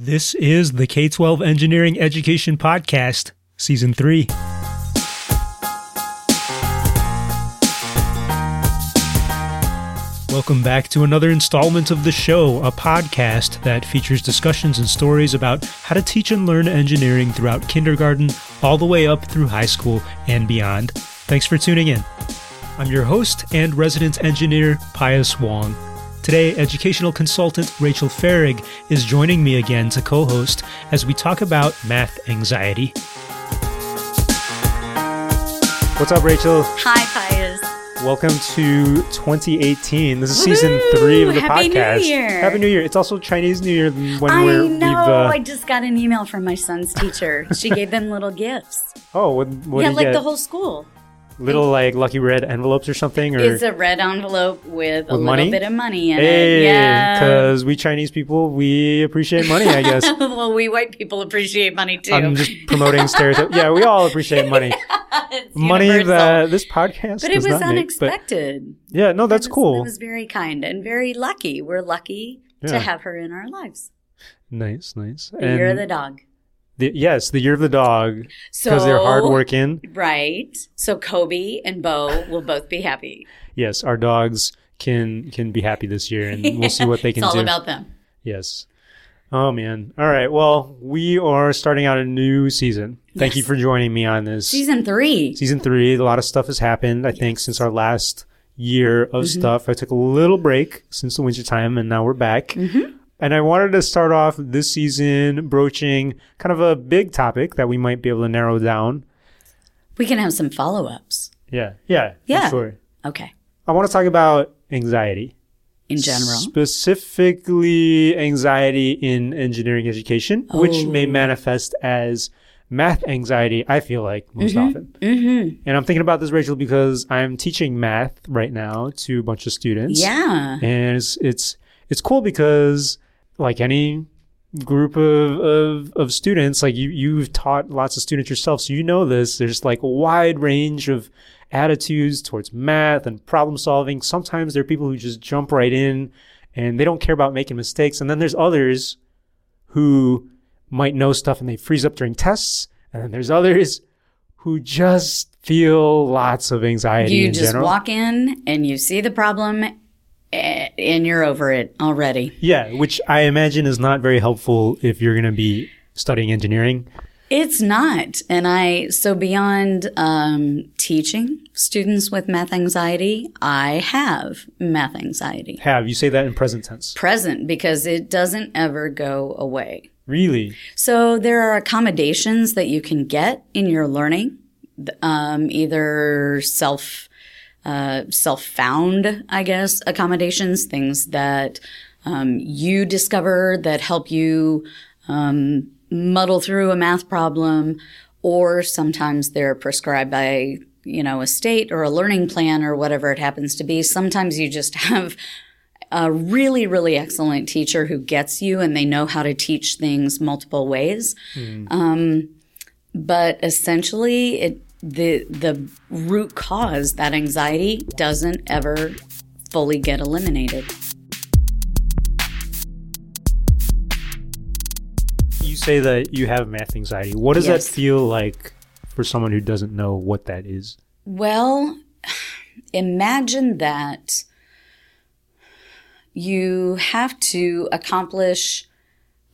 This is the K 12 Engineering Education Podcast, Season 3. Welcome back to another installment of the show, a podcast that features discussions and stories about how to teach and learn engineering throughout kindergarten all the way up through high school and beyond. Thanks for tuning in. I'm your host and resident engineer, Pius Wong. Today, educational consultant Rachel Fahrig is joining me again to co host as we talk about math anxiety. What's up, Rachel? Hi, Pius. Welcome to 2018. This is season three of the Happy New podcast. Year. Happy New Year! It's also Chinese New Year when I we're know. we've. Uh, I just got an email from my son's teacher. She gave them little gifts. oh, what, what yeah, do you like get? the whole school. Little like lucky red envelopes or something, or It's a red envelope with, a little money? bit of money in hey, it. Yeah. because we Chinese people we appreciate money. I guess well, we white people appreciate money too. I'm just promoting stereotype. Yeah, we all appreciate money. It's money universal. that this podcast But it was not make, but- unexpected. yeah, no, that's It was- cool. It was very kind and very lucky. We're lucky Yeah. to have her in our lives. nice, nice. Year of the dog. The- yes, the year of the dog So because they're hardworking. Right. So Kobe and Bo will both be happy. Yes, our dogs can can be happy this year, and we'll see what they can it's all do. about them. Yes. Oh man. All right. Well, we are starting out a new season. Thank you for joining me on this Season three. season three. A lot of stuff has happened. I think since our last year of Mm-hmm. stuff. I took a little break since the winter time, and now we're back. Mm-hmm. And I wanted to start off this season broaching kind of a big topic that we might be able to narrow down. We can have some follow ups. Yeah. Yeah. Yeah. Sure. Okay. I want to talk about anxiety. In general. Specifically, anxiety in engineering education, which may Oh. manifest as math anxiety, I feel like most often. Mm-hmm. And I'm thinking about this, Rachel, because I'm teaching math right now to a bunch of students. Yeah. And it's, it's, it's cool because, like any group of, of, of students, like you, you've taught lots of students yourself, so you know this. There's like a wide range of attitudes towards math and problem solving. Sometimes there are people who just jump right in and they don't care about making mistakes. And then there's others who might know stuff and they freeze up during tests. And then there's others who just feel lots of anxiety You just general. walk in and you see the problem and you're over it already. Yeah, which I imagine is not very helpful if you're going to be studying engineering. It's not. And I, so beyond um, teaching students with math anxiety, I have math anxiety. Have you say that in present tense? Present because it doesn't ever go away. Really? So there are accommodations that you can get in your learning, um, either self uh, self found, I guess, accommodations, things that um, you discover that help you um, muddle through a math problem, or sometimes they're prescribed by you know a state or a learning plan or whatever it happens to be. Sometimes you just have a really, really excellent teacher who gets you and they know how to teach things multiple ways. Um, but essentially, it the the root cause that anxiety doesn't ever fully get eliminated. You say that you have math anxiety. What does Yes. that feel like for someone who doesn't know what that is? Well, imagine that you have to accomplish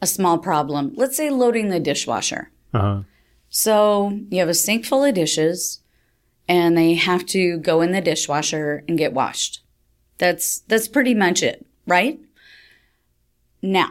a small problem. Let's say loading the dishwasher. Uh-huh. So you have a sink full of dishes and they have to go in the dishwasher and get washed. That's that's pretty much it, right? Now,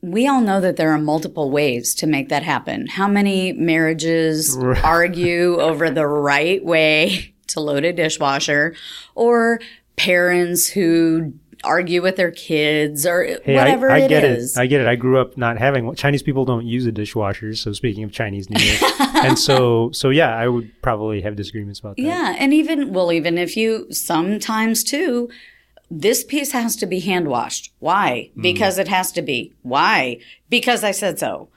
we all know that there are multiple ways to make that happen. How many marriages argue over the right way to load a dishwasher or parents who argue with their kids or Hey, whatever I, I it get is. it. I get it. I grew up not having one. Chinese people don't use a dishwasher. So speaking of Chinese New Year, and so so yeah, I would probably have disagreements about that. Yeah, and even well, even if you sometimes too, this piece has to be hand washed. Why? Mm. Because it has to be. Why? Because I said so.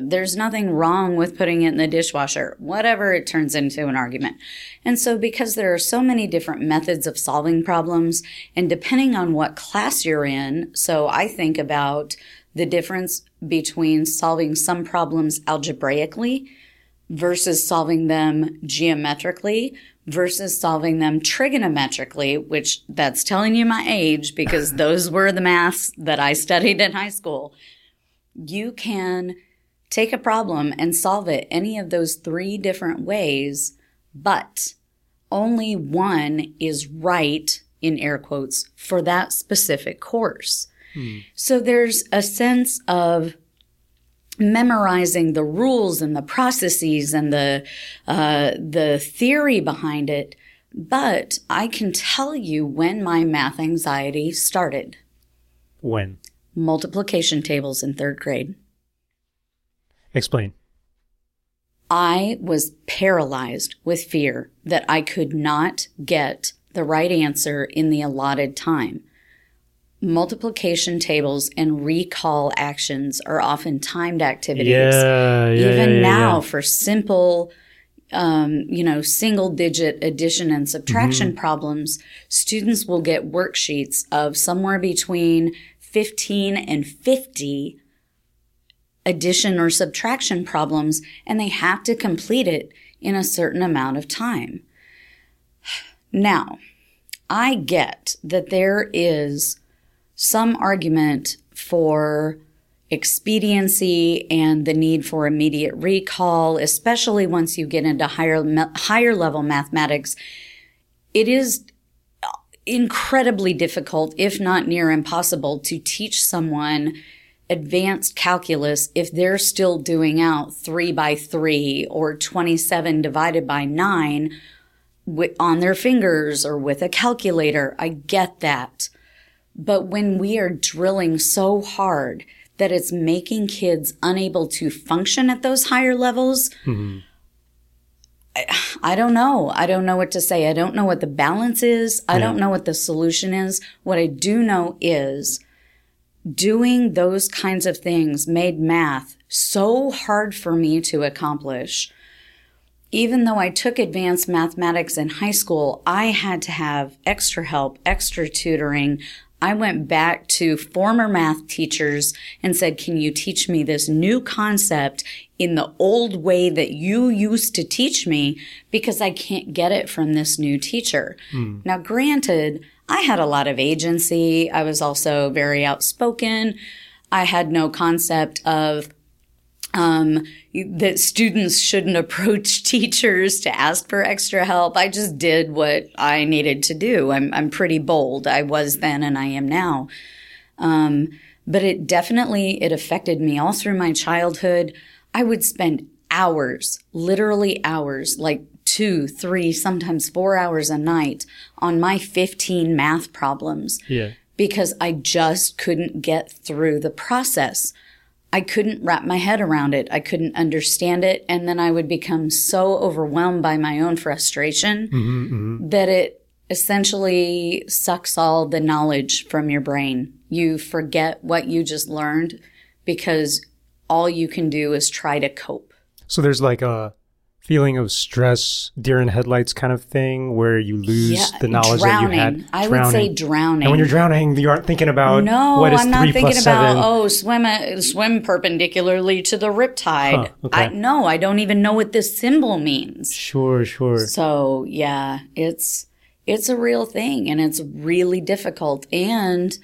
There's nothing wrong with putting it in the dishwasher, whatever it turns into an argument. And so, because there are so many different methods of solving problems, and depending on what class you're in, so I think about the difference between solving some problems algebraically versus solving them geometrically versus solving them trigonometrically, which that's telling you my age because those were the maths that I studied in high school. You can take a problem and solve it any of those three different ways, but only one is right in air quotes for that specific course. Hmm. So there's a sense of memorizing the rules and the processes and the uh, the theory behind it. But I can tell you when my math anxiety started. When? Multiplication tables in third grade. Explain. I was paralyzed with fear that I could not get the right answer in the allotted time multiplication tables and recall actions are often timed activities. Yeah, yeah Even yeah, now, for simple, um, you know, single digit addition and subtraction mm-hmm. problems, students will get worksheets of somewhere between 15 and 50 addition or subtraction problems, and they have to complete it in a certain amount of time. Now, I get that there is some argument for expediency and the need for immediate recall, especially once you get into higher, higher level mathematics. It is incredibly difficult, if not near impossible, to teach someone advanced calculus if they're still doing out three by three or 27 divided by nine on their fingers or with a calculator. I get that. But when we are drilling so hard that it's making kids unable to function at those higher levels, mm-hmm. I, I, don't know. I don't know what to say. I don't know what the balance is. I yeah. don't know what the solution is. What I do know is doing those kinds of things made math so hard for me to accomplish. Even though I took advanced mathematics in high school, I had to have extra help, extra tutoring. I went back to former math teachers and said, can you teach me this new concept in the old way that you used to teach me? Because I can't get it from this new teacher. Mm. Now, granted, I had a lot of agency. I was also very outspoken. I had no concept of um, that students shouldn't approach teachers to ask for extra help. I just did what I needed to do. I'm, I'm pretty bold. I was then and I am now. Um, but it definitely, it affected me all through my childhood. I would spend hours, literally hours, like two, three, sometimes four hours a night on my 15 math problems. Yeah. Because I just couldn't get through the process. I couldn't wrap my head around it. I couldn't understand it. And then I would become so overwhelmed by my own frustration mm-hmm, mm-hmm. that it essentially sucks all the knowledge from your brain. You forget what you just learned because all you can do is try to cope. So there's like a feeling of stress, deer in headlights kind of thing, where you lose yeah, the knowledge drowning. that you had. I would say drowning. And when you're drowning, you aren't thinking about no, what is I'm not three thinking plus about seven. oh swim a, swim perpendicularly to the riptide. Huh, okay. I no, I don't even know what this symbol means. Sure, sure. So yeah, it's it's a real thing, and it's really difficult. And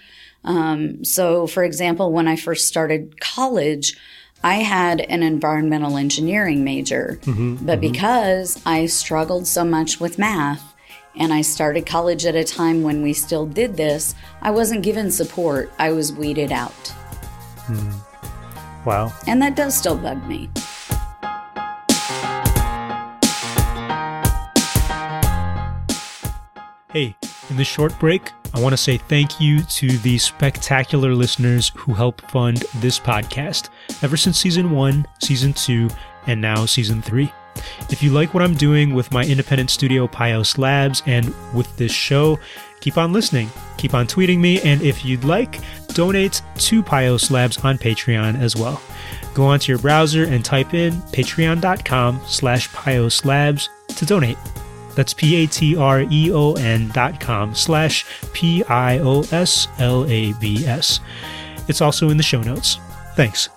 um, so, for example, when I first started college. I had an environmental engineering major, mm-hmm, but mm-hmm. because I struggled so much with math and I started college at a time when we still did this, I wasn't given support. I was weeded out. Mm. Wow. And that does still bug me. Hey, in this short break, I want to say thank you to the spectacular listeners who help fund this podcast ever since season one, season two, and now season three. If you like what I'm doing with my independent studio, Pios Labs, and with this show, keep on listening, keep on tweeting me, and if you'd like, donate to Pios Labs on Patreon as well. Go onto your browser and type in patreon.com slash Pios Labs to donate. That's P-A-T-R-E-O-N dot com slash P-I-O-S-L-A-B-S. It's also in the show notes. Thanks.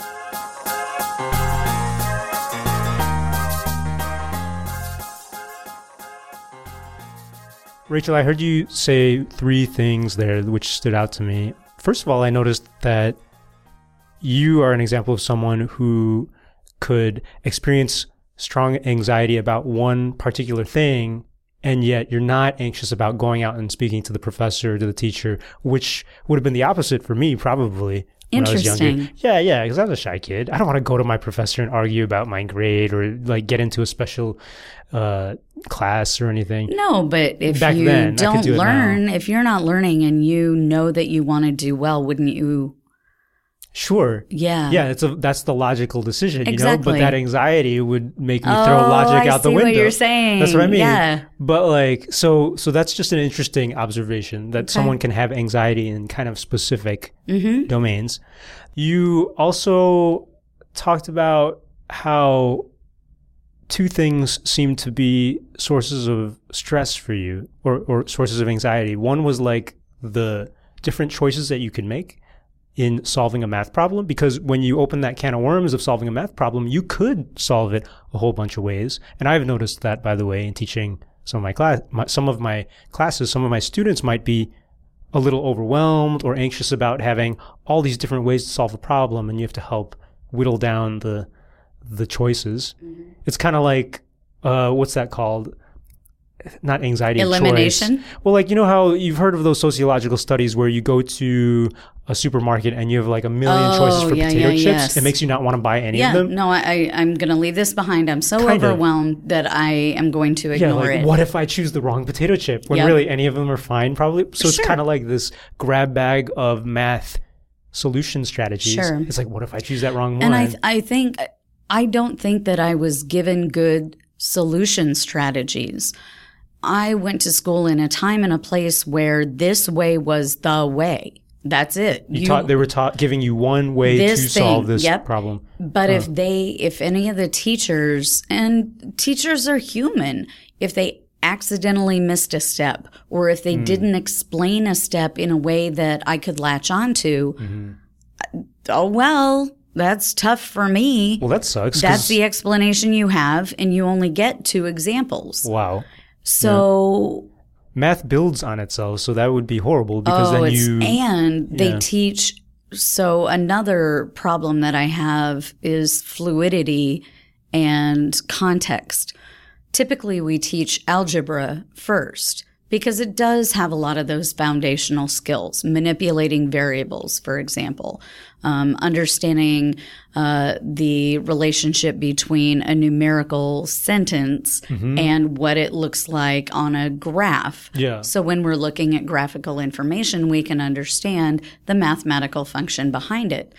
Rachel, I heard you say three things there which stood out to me. First of all, I noticed that you are an example of someone who could experience strong anxiety about one particular thing and yet you're not anxious about going out and speaking to the professor to the teacher which would have been the opposite for me probably when I was younger. Interesting. Yeah, yeah, because I was a shy kid. I don't want to go to my professor and argue about my grade or like get into a special uh, class or anything. No, but if Back you then, don't do learn, if you're not learning and you know that you want to do well, wouldn't you? Sure. Yeah. Yeah, it's a that's the logical decision, you know. But that anxiety would make me Oh, throw logic I out the window. what you're saying. That's what I mean. Yeah. But like, so so that's just an interesting observation that someone can have anxiety in kind of specific Mm-hmm. domains. You also talked about how two things seem to be sources of stress for you or, or sources of anxiety. One was like the different choices that you can make in solving a math problem because when you open that can of worms of solving a math problem, you could solve it a whole bunch of ways. And I've noticed that by the way in teaching some of my class, my, some of my classes, some of my students might be a little overwhelmed or anxious about having all these different ways to solve a problem and you have to help whittle down the the choices. It's kind of like uh, what's that called? Not anxiety of choice. Elimination? Well, like you know how you've heard of those sociological studies where you go to a supermarket and you have like a million Oh, choices for yeah, potato yeah, chips. yes. It makes you not want to buy any Yeah. of them. Yeah, no, I, I, I'm going to leave this behind. I'm so Kind of. overwhelmed that I am going to Yeah, ignore like it. what if I choose the wrong potato chip when really any of them are fine? Probably. So it's Sure. kind of like this grab bag of math solution strategies. Sure. It's like, what if I choose that wrong one? And I, I think, I don't think that I was given good solution strategies. I went to school in a time and a place where this way was the way. That's it. you, taught they were taught giving you one way to This solve this yep. problem. But if they, if any of the teachers, and teachers are human, if they accidentally missed a step or if they didn't explain a step in a way that I could latch onto, Mm-hmm. oh, well, that's tough for me. Well, that sucks. That's the explanation you have, and you only get two examples. wow. So, Math builds on itself, so that would be horrible because oh, then you. and they yeah. teach. So, another problem that I have is fluidity and context. Typically, we teach algebra first because it does have a lot of those foundational skills, manipulating variables, for example, um, understanding uh, the relationship between a numerical sentence and what it looks like on a graph. Yeah. So when we're looking at graphical information, we can understand the mathematical function behind it.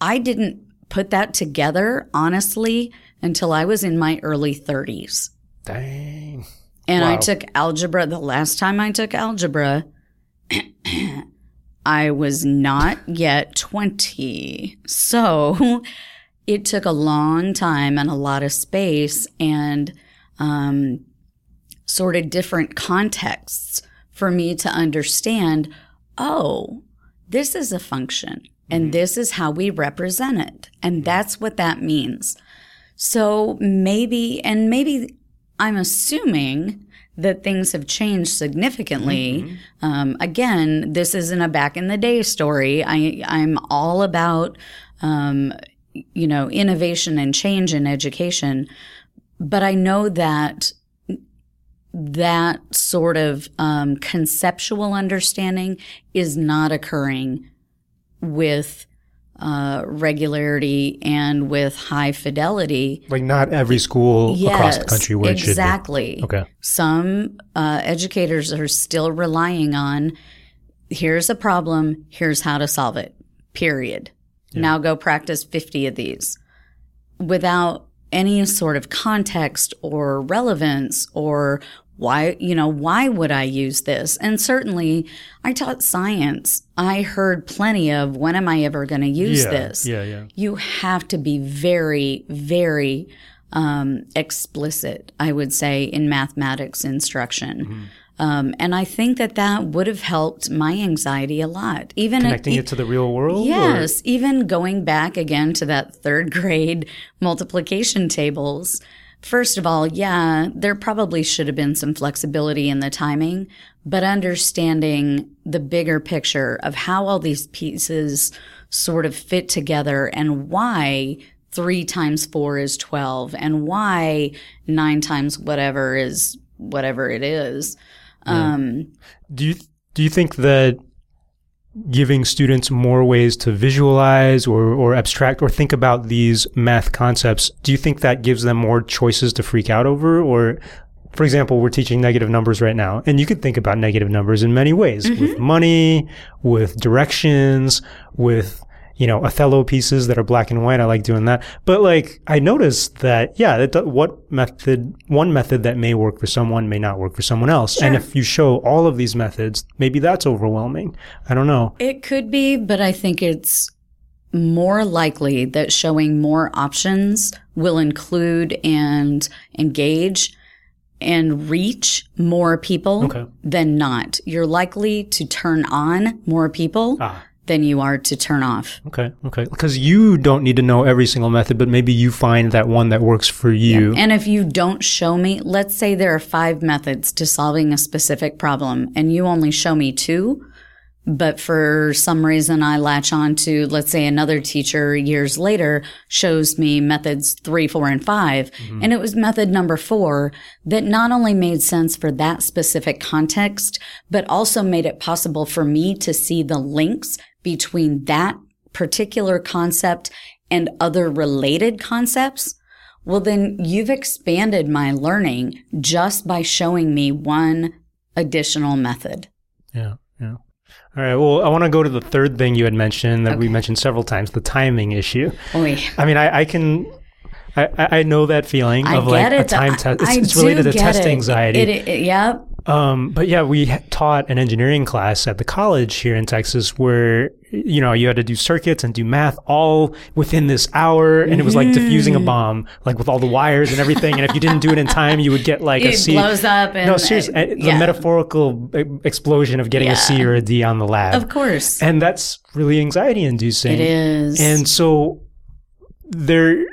I didn't put that together, honestly, until I was in my early 30s. Dang. And I took algebra. The last time I took algebra, I was not yet 20. So it took a long time and a lot of space and um, sort of different contexts for me to understand oh, this is a function and this is how we represent it. And that's what that means. So maybe, and maybe I'm assuming that things have changed significantly. Um, again, this isn't a back in the day story. I, I'm all about, um, you know, innovation and change in education. But I know that that sort of um, conceptual understanding is not occurring with uh, regularity and with high fidelity. Like not every school across the country where it exactly. Okay. Some uh, educators are still relying on here's a problem, here's how to solve it, period. Now go practice 50 of these without any sort of context or relevance or why, you know, why would I use this? And certainly I taught science. I heard plenty of when am I ever going to use yeah. this? Yeah, yeah. you have to be very, very um, explicit, I would say, in mathematics instruction. Um, and I think that that would have helped my anxiety a lot. Even Connecting it to the real world? or- Yes, even going back again to that third grade multiplication tables. First of all, yeah, there probably should have been some flexibility in the timing, but understanding the bigger picture of how all these pieces sort of fit together and why three times four is 12 and why nine times whatever is whatever it is. Um, Do you do you think that giving students more ways to visualize or, or abstract or think about these math concepts, do you think that gives them more choices to freak out over? Or, for example, we're teaching negative numbers right now, and you could think about negative numbers in many ways with mm-hmm. money, with directions, with you know, Othello pieces that are black and white. I like doing that. But like, I noticed that, yeah, that, what method, one method that may work for someone may not work for someone else. And if you show all of these methods, maybe that's overwhelming. I don't know. It could be, but I think it's more likely that showing more options will include and engage and reach more people Okay. than not. You're likely to turn on more people Ah. Than you are to turn off. Okay. Okay. Because you don't need to know every single method, but maybe you find that one that works for you. And if you don't show me, let's say there are five methods to solving a specific problem and you only show me two, but for some reason I latch on to, let's say another teacher years later shows me methods three, four, and 5 mm-hmm. And it was method number four that not only made sense for that specific context, but also made it possible for me to see the links between that particular concept and other related concepts. Well, then you've expanded my learning just by showing me one additional method. Yeah. Yeah. All right. Well, I want to go to the third thing you had mentioned that we mentioned several times the timing issue. Oy. I mean, I, I can. I, I know that feeling I of like a time test. It's, it's related to test it. anxiety. It, it, yep. Um, but yeah, we taught an engineering class at the college here in Texas where, you know, you had to do circuits and do math all within this hour. And it was like diffusing a bomb, like with all the wires and everything. and if you didn't do it in time, you would get like a It C. blows up and no, seriously, uh, the metaphorical e- explosion of getting a C or a D on the lab. Of course. And that's really anxiety inducing. It is. And so there,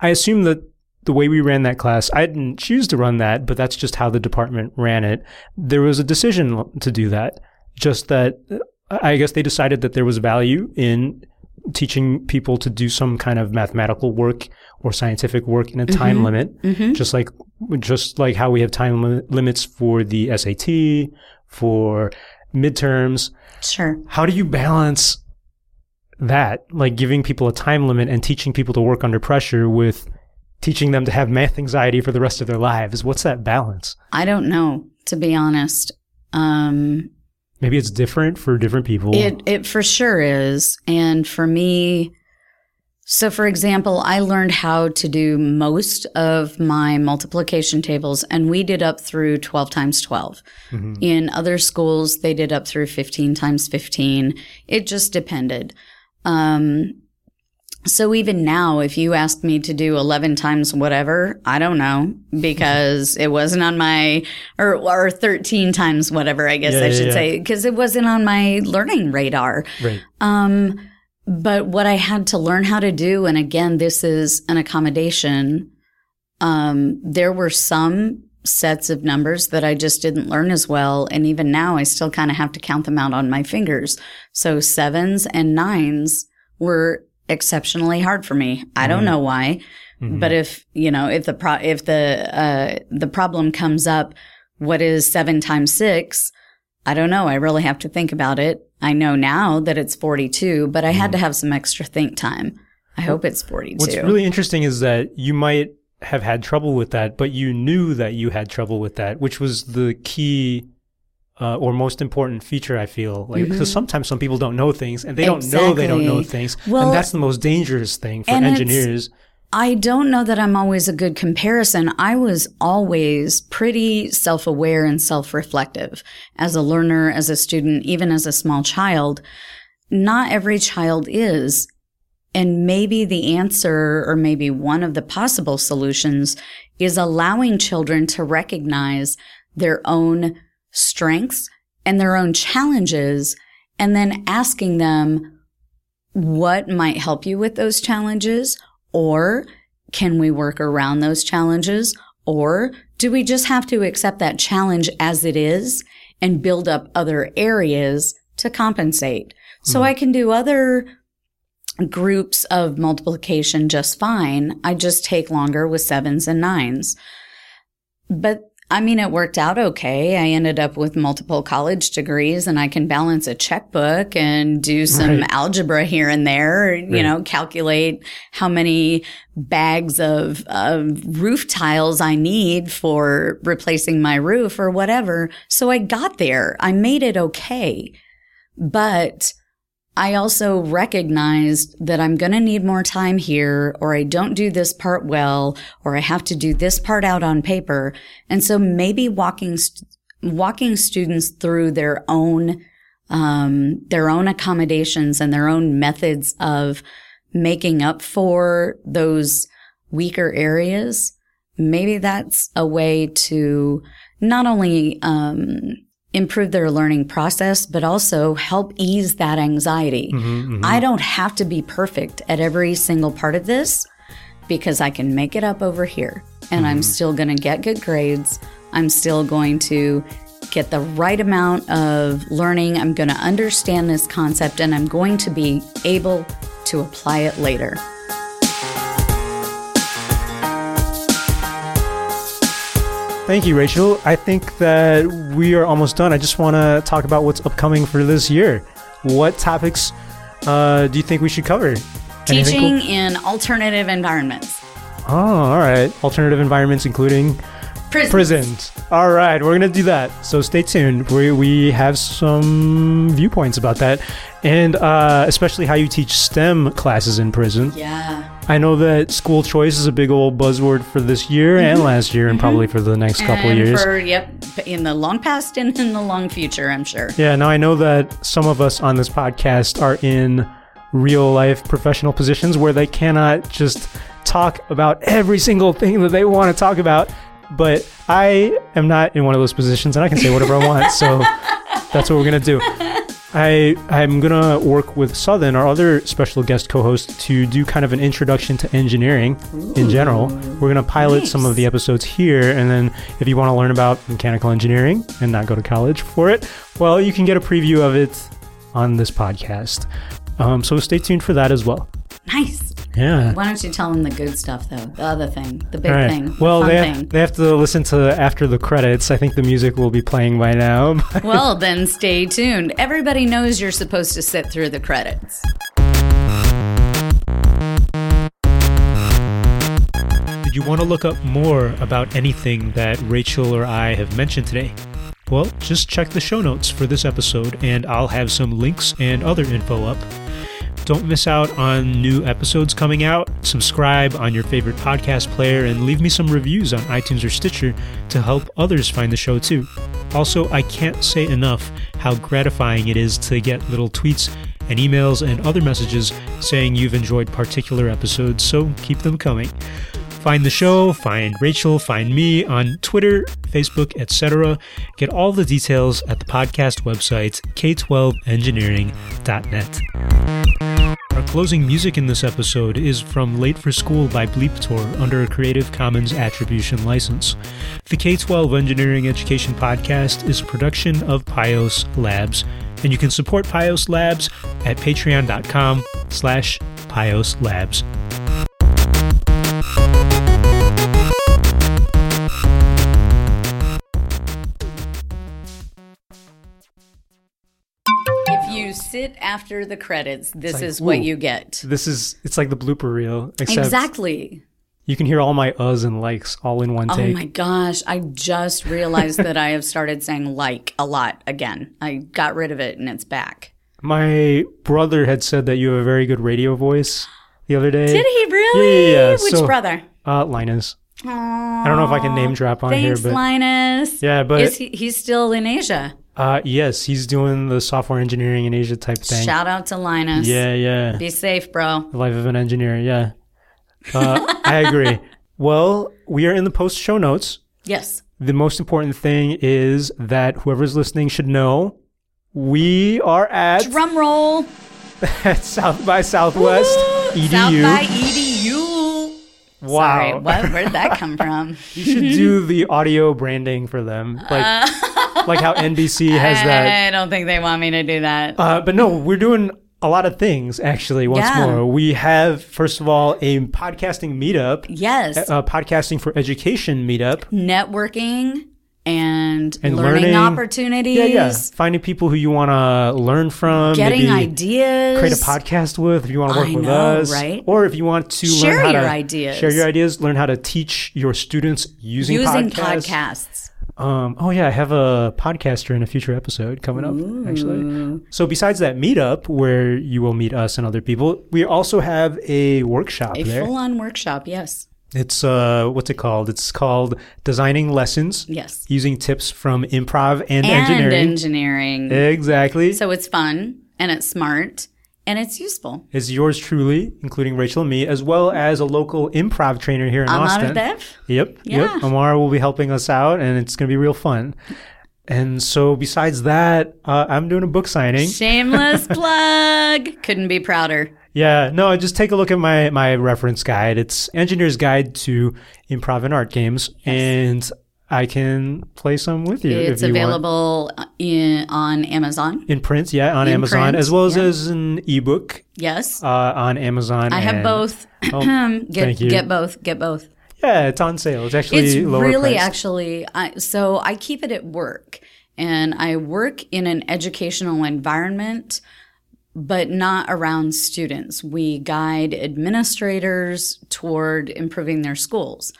I assume that the way we ran that class, I didn't choose to run that, but that's just how the department ran it. There was a decision to do that. Just that I guess they decided that there was value in teaching people to do some kind of mathematical work or scientific work in a mm-hmm. time limit, mm-hmm. just like just like how we have time li- limits for the SAT, for midterms sure. how do you balance that like giving people a time limit and teaching people to work under pressure with teaching them to have math anxiety for the rest of their lives what's that balance I don't know, to be honest. Um, maybe it's different for different people It it for sure is. And for me, so for example, I learned how to do most of my multiplication tables and we did up through 12 times 12. In other schools, they did up through 15 times 15. It just depended. Um, so even now, if you ask me to do 11 times whatever, I don't know because it wasn't on my, or, or 13 times whatever, I guess Yeah, I yeah, should yeah. say, because it wasn't on my learning radar. right Um, but what I had to learn how to do, and again, this is an accommodation. Um, there were some sets of numbers that I just didn't learn as well. And even now, I still kind of have to count them out on my fingers. So sevens and nines were exceptionally hard for me. I don't mm-hmm. know why. Mm-hmm. But if, you know, if the pro, if the, uh, the problem comes up, what is seven times six? I don't know. I really have to think about it. I know now that it's 42, but I had mm-hmm. to have some extra think time. I hope it's 42. what's really interesting is that you might have had trouble with that but you knew that you had trouble with that which was the key uh, or most important feature I feel like because sometimes some people don't know things and they don't know they don't know Mm-hmm. Things Well, and that's the most dangerous thing for engineers I don't know that I'm always a good comparison. I was always pretty self aware and self reflective as a learner, as a student, even as a small child. Not every child is. And maybe the answer, or maybe one of the possible solutions, is allowing children to recognize their own strengths and their own challenges and then asking them what might help you with those challenges or can we work around those challenges or do we just have to accept that challenge as it is and build up other areas to compensate? So hmm. I can do other groups of multiplication just fine. I just take longer with sevens and nines. But I mean, it worked out okay. I ended up with multiple college degrees and I can balance a checkbook and do some Right. algebra here and there, you know, calculate how many bags of, of roof tiles I need for replacing my roof or whatever. So I got there. I made it okay. But I also recognized that I'm going to need more time here, or I don't do this part well, or I have to do this part out on paper. And so maybe walking, st- walking students through their own, um, their own accommodations and their own methods of making up for those weaker areas. Maybe that's a way to not only, um, improve their learning process, but also help ease that anxiety. Mm-hmm, I don't have to be perfect at every single part of this because I can make it up over here and I'm still going to get good grades. I'm still going to get the right amount of learning. I'm going to understand this concept and I'm going to be able to apply it later. Thank you, Rachel. I think that we are almost done. I just want to talk about what's upcoming for this year. What topics uh, do you think we should cover? Teaching cool? in alternative environments. Oh, all right. Alternative environments, including Prisons. prisons. All right, we're gonna do that. So stay tuned. We we have some viewpoints about that, and uh, especially how you teach STEM classes in prison. Yeah. I know that school choice is a big old buzzword for this year and last year, and probably for the next couple and years. For, yep, in the long past and in the long future, I'm sure. Yeah, now I know that some of us on this podcast are in real life professional positions where they cannot just talk about every single thing that they want to talk about. But I am not in one of those positions and I can say whatever I want. So that's what we're going to do. I, I'm going to work with Southern, our other special guest co host, to do kind of an introduction to engineering in general. We're going to pilot some of the episodes here. And then if you want to learn about mechanical engineering and not go to college for it, well, you can get a preview of it on this podcast. Um, so stay tuned for that as well. Nice. Yeah. Why don't you tell them the good stuff, though? The other thing, the big All right. thing, the Well, fun they thing. have, they have to listen to after the credits. I think the music will be playing by now. well, then stay tuned. Everybody knows you're supposed to sit through the credits. Did you want to look up more about anything that Rachel or I have mentioned today? Well, just check the show notes for this episode, and I'll have some links and other info up. Don't miss out on new episodes coming out. Subscribe on your favorite podcast player and leave me some reviews on iTunes or Stitcher to help others find the show too. Also, I can't say enough how gratifying it is to get little tweets and emails and other messages saying you've enjoyed particular episodes, so keep them coming. Find the show, find Rachel, find me on Twitter, Facebook, etc. Get all the details at the podcast website, k12engineering.net. Our closing music in this episode is from Late for School by Bleeptor under a Creative Commons Attribution license. The K 12 Engineering Education Podcast is a production of Pios Labs, and you can support Pios Labs at patreon.com slash Pios Labs. Sit after the credits, this like, is what you get. This is, it's like the blooper reel, Exactly. you can hear all my uhs and likes all in one take. Oh my gosh. I just realized that I have started saying like a lot again. I got rid of it and it's back. My brother had said that you have a very good radio voice the other day. Did he really? Yeah, yeah, yeah. Which So- brother? Uh, Linus. I don't know if I can name drop on Thanks, here, but Linus. yeah, but Is he, he's still in Asia. Uh, yes, he's doing the software engineering in Asia type thing. Shout out to Linus. Yeah, yeah. Be safe, bro. The life of an engineer. Yeah, uh, I agree. Well, we are in the post show notes. Yes. the most important thing is that whoever's listening should know we are at, Drum roll. at South by Southwest Woo! EDU. South by EDU. wow. Sorry, what? Where did that come from? You should do the audio branding for them, like like how NBC has that. I don't think they want me to do that. Uh, but no, we're doing a lot of things actually. Once Yeah. more, we have first of all a podcasting meetup, yes. a podcasting for education meetup. Networking and, And learning, learning. opportunities. Yeah, yeah. Finding people who you want to learn from, Getting ideas. create a podcast with if you want to work I with know, us, right? Or if you want to Share learn how your to ideas. share your ideas, learn how to teach your students using, Using podcasts. podcasts. Um, oh yeah, I have a podcaster in a future episode coming up. Actually, so besides that meetup where you will meet us and other people, we also have a workshop A there. full on workshop, yes. It's uh, what's it called? It's called Designing Lessons Yes. using tips from improv and, And engineering. engineering. exactly. so it's fun and it's smart and it's useful. It's yours truly, including Rachel and me, as well as a local improv trainer here in I'm Austin. of Yep. Yeah. Yep. Amara will be helping us out, and it's going to be real fun. And so, besides that, uh, I'm doing a book signing. Shameless plug. Couldn't be prouder. Yeah. No, just take a look at my my reference guide. It's Engineer's Guide to Improv and Art Games, and I can play some with you It's if you available in, on Amazon. In print, yeah, on In Amazon, print, as well as yeah. as an ebook Yes. uh, on Amazon. I have both. Oh, get, thank you. get both. Get both. Yeah, it's on sale. It's actually It's really priced. actually I, so I keep it at work and I work in an educational environment but not around students. We guide administrators toward improving their schools.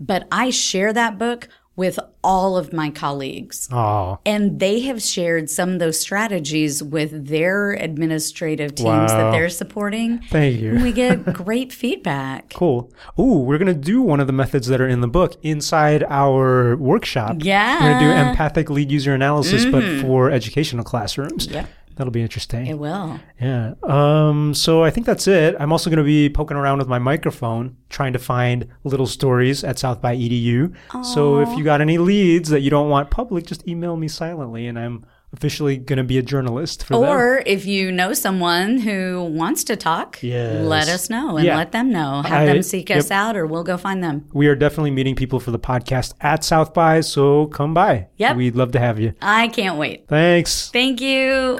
But I share that book with all of my colleagues. Oh, And they have shared some of those strategies with their administrative teams Wow. that they're supporting. thank you. And we get great feedback. Cool. Ooh, we're gonna do one of the methods that are in the book inside our workshop. Yeah. We're gonna do empathic lead user analysis, but mm-hmm. for educational classrooms. Yep. That'll be interesting. It will. Yeah. Um, so I think that's it. I'm also going to be poking around with my microphone, trying to find little stories at South by EDU. So if you got any leads that you don't want public, just email me silently, and I'm officially going to be a journalist for them. Or if you know someone who wants to talk, Yes. let us know and Yeah. let them know. Have I- them seek us out or we'll go find them. We are definitely meeting people for the podcast at South by, so come by. Yep. We'd love to have you. I can't wait. Thanks. Thank you.